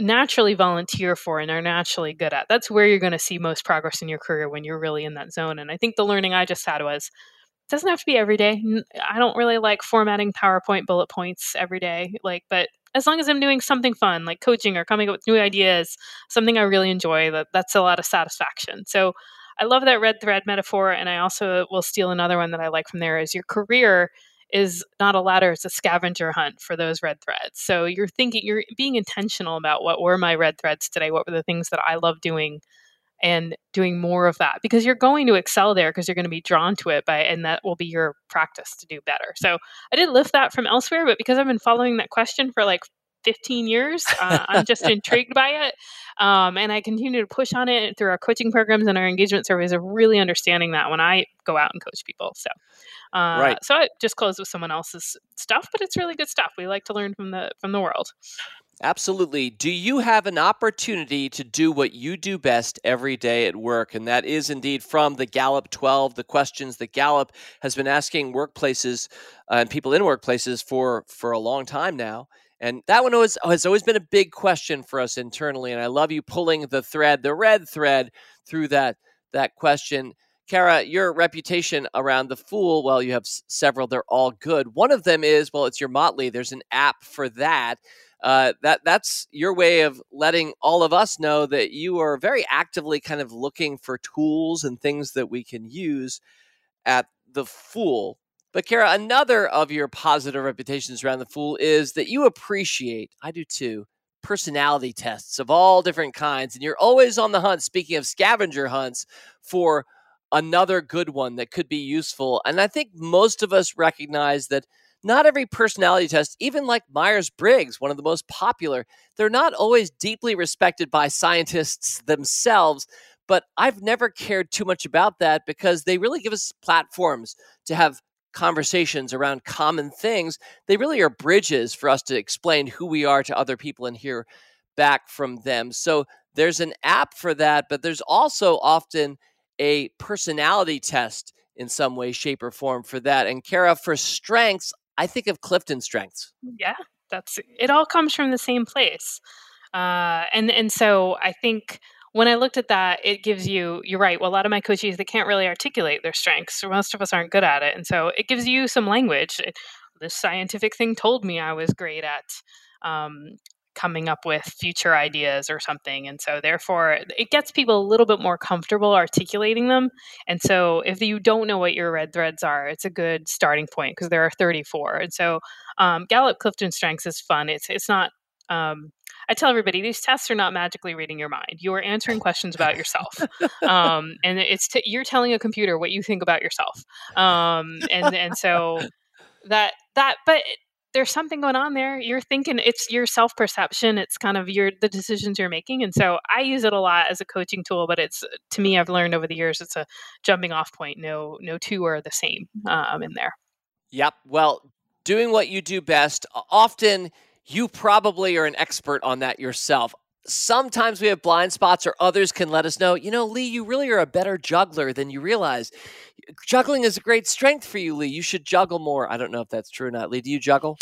naturally volunteer for and are naturally good at. That's where you're going to see most progress in your career when you're really in that zone. And I think the learning I just had was it doesn't have to be every day. I don't really like formatting PowerPoint bullet points every day, like but as long as I'm doing something fun like coaching or coming up with new ideas, something I really enjoy, that that's a lot of satisfaction. So I love that red thread metaphor and I also will steal another one that I like from there is your career is not a ladder, it's a scavenger hunt for those red threads. So you're thinking, you're being intentional about what were my red threads today? What were the things that I love doing? And doing more of that because you're going to excel there because you're going to be drawn to it by, and that will be your practice to do better. So I did lift that from elsewhere, but because I've been following that question for like 15 years. Uh, I'm just intrigued by it. Um, and I continue to push on it through our coaching programs and our engagement surveys of really understanding that when I go out and coach people. So, uh, right. so I just close with someone else's stuff, but it's really good stuff. We like to learn from the, from the world. Absolutely. Do you have an opportunity to do what you do best every day at work? And that is indeed from the Gallup 12, the questions that Gallup has been asking workplaces uh, and people in workplaces for, for a long time now. And that one was, has always been a big question for us internally. And I love you pulling the thread, the red thread, through that that question. Kara, your reputation around the Fool, well, you have s- several. They're all good. One of them is, well, it's your Motley. There's an app for that. Uh, that that's your way of letting all of us know that you are very actively kind of looking for tools and things that we can use at the Fool. But Kara, another of your positive reputations around the Fool is that you appreciate. I do too personality tests of all different kinds. And you're always on the hunt, speaking of scavenger hunts, for another good one that could be useful. And I think most of us recognize that not every personality test, even like Myers Briggs, one of the most popular, they're not always deeply respected by scientists themselves. But I've never cared too much about that because they really give us platforms to have conversations around common things. They really are bridges for us to explain who we are to other people and hear back from them. So there's an app for that, but there's also often a personality test in some way, shape, or form for that. And Kara, for strengths, I think of Clifton strengths. Yeah, that's it. All comes from the same place, uh, and and so I think when I looked at that, it gives you, you're right. Well, a lot of my coaches, they can't really articulate their strengths, most of us aren't good at it. And so it gives you some language. It, this scientific thing told me I was great at um, coming up with future ideas or something. And so, therefore, it gets people a little bit more comfortable articulating them. And so, if you don't know what your red threads are, it's a good starting point because there are 34. And so, um, Gallup Clifton Strengths is fun. It's it's not. Um, I tell everybody these tests are not magically reading your mind. You are answering questions about yourself, um, and it's t- you're telling a computer what you think about yourself. Um, and and so that that, but there's something going on there. You're thinking it's your self perception. It's kind of your the decisions you're making, and so I use it a lot as a coaching tool. But it's to me, I've learned over the years, it's a jumping off point. No, no two are the same um, in there. Yep. Well, doing what you do best. Often, you probably are an expert on that yourself sometimes we have blind spots or others can let us know, you know, Lee, you really are a better juggler than you realize. Juggling is a great strength for you, Lee. You should juggle more. I don't know if that's true or not. Lee, do you juggle?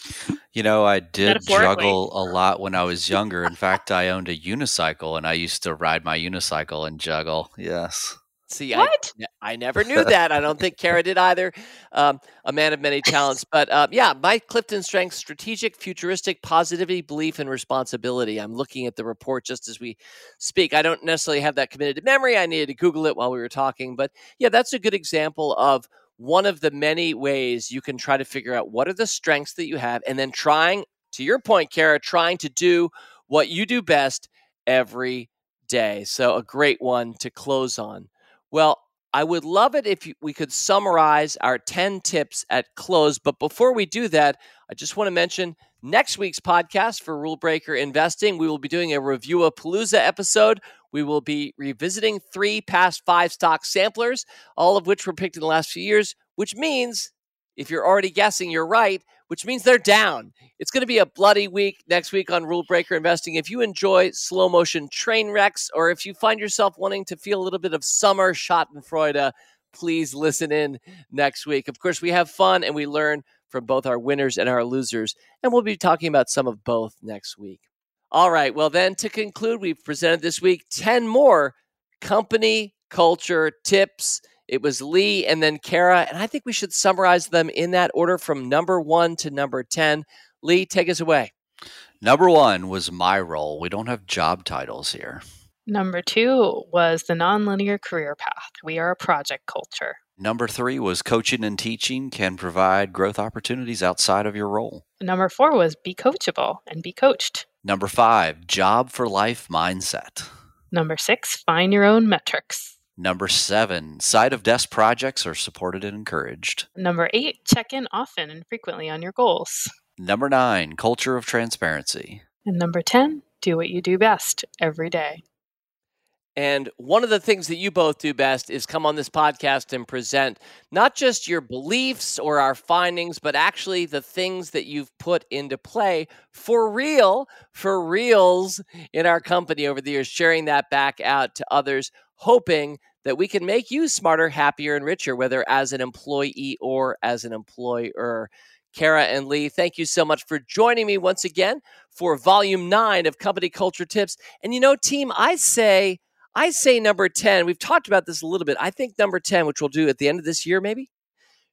You know, I did juggle a lot when I was younger. In fact, I owned a unicycle and I used to ride my unicycle and juggle. Yes. See, what? I, I never knew that. I don't think Kara did either. Um, a man of many talents. But uh, yeah, Mike Clifton strength, strategic, futuristic, positivity, belief, and responsibility. I'm looking at the report just as we speak. I don't necessarily have that committed to memory. I needed to Google it while we were talking. But yeah, that's a good example of one of the many ways you can try to figure out what are the strengths that you have and then trying, to your point, Kara, trying to do what you do best every day. So a great one to close on. Well, I would love it if we could summarize our 10 tips at close. But before we do that, I just want to mention next week's podcast for Rule Breaker Investing. We will be doing a Reviewapalooza episode. We will be revisiting three past five stock samplers, all of which were picked in the last few years, which means if you're already guessing, you're right, which means they're down. It's going to be a bloody week next week on Rule Breaker Investing. If you enjoy slow motion train wrecks, or if you find yourself wanting to feel a little bit of summer Schadenfreude, please listen in next week. Of course, we have fun and we learn from both our winners and our losers, and we'll be talking about some of both next week. All right, well, then to conclude, we've presented this week 10 more company culture tips it was Lee and then Kara. And I think we should summarize them in that order from number one to number 10. Lee, take us away. Number one was my role. We don't have job titles here. Number two was the nonlinear career path. We are a project culture. Number three was coaching and teaching can provide growth opportunities outside of your role. Number four was be coachable and be coached. Number five, job for life mindset. Number six, find your own metrics. Number seven, side of desk projects are supported and encouraged. Number eight, check in often and frequently on your goals. Number nine, culture of transparency. And number 10, do what you do best every day. And one of the things that you both do best is come on this podcast and present not just your beliefs or our findings, but actually the things that you've put into play for real, for reals in our company over the years, sharing that back out to others, hoping that we can make you smarter, happier, and richer, whether as an employee or as an employer. Kara and Lee, thank you so much for joining me once again for volume nine of Company Culture Tips. And you know, team, I say, I say number 10, we've talked about this a little bit. I think number 10, which we'll do at the end of this year, maybe,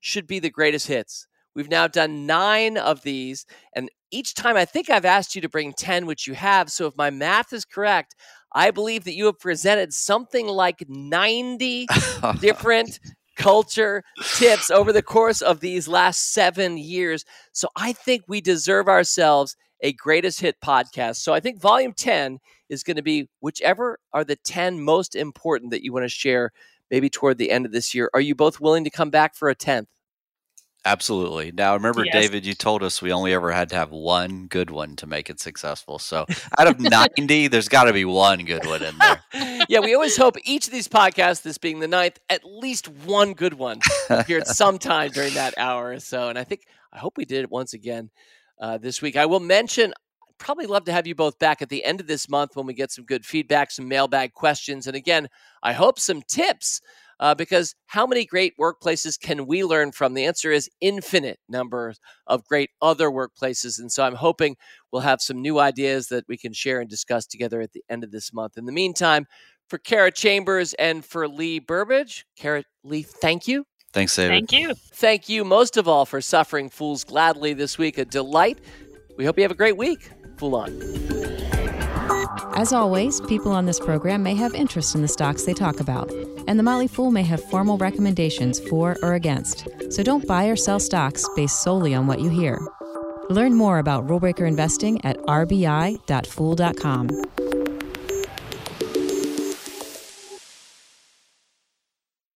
should be the greatest hits. We've now done nine of these, and each time I think I've asked you to bring 10, which you have. So if my math is correct, I believe that you have presented something like 90 different culture tips over the course of these last seven years. So I think we deserve ourselves a greatest hit podcast. So I think volume 10 is going to be whichever are the 10 most important that you want to share maybe toward the end of this year. Are you both willing to come back for a 10th? Absolutely. Now, remember, Yes. David, you told us we only ever had to have one good one to make it successful. So out of 90, there's got to be one good one in there. yeah, we always hope each of these podcasts, this being the ninth, at least one good one here at some time during that hour or so. And I think, I hope we did it once again uh, this week. I will mention, I'd probably love to have you both back at the end of this month when we get some good feedback, some mailbag questions. And again, I hope some tips. Uh, because how many great workplaces can we learn from? The answer is infinite numbers of great other workplaces. And so I'm hoping we'll have some new ideas that we can share and discuss together at the end of this month. In the meantime, for Kara Chambers and for Lee Burbage, Kara, Lee, thank you. Thanks, David. Thank you. Thank you most of all for suffering fools gladly this week. A delight. We hope you have a great week. Fool on. As always, people on this program may have interest in the stocks they talk about, and the Motley Fool may have formal recommendations for or against. So don't buy or sell stocks based solely on what you hear. Learn more about rule breaker investing at rbi.fool.com.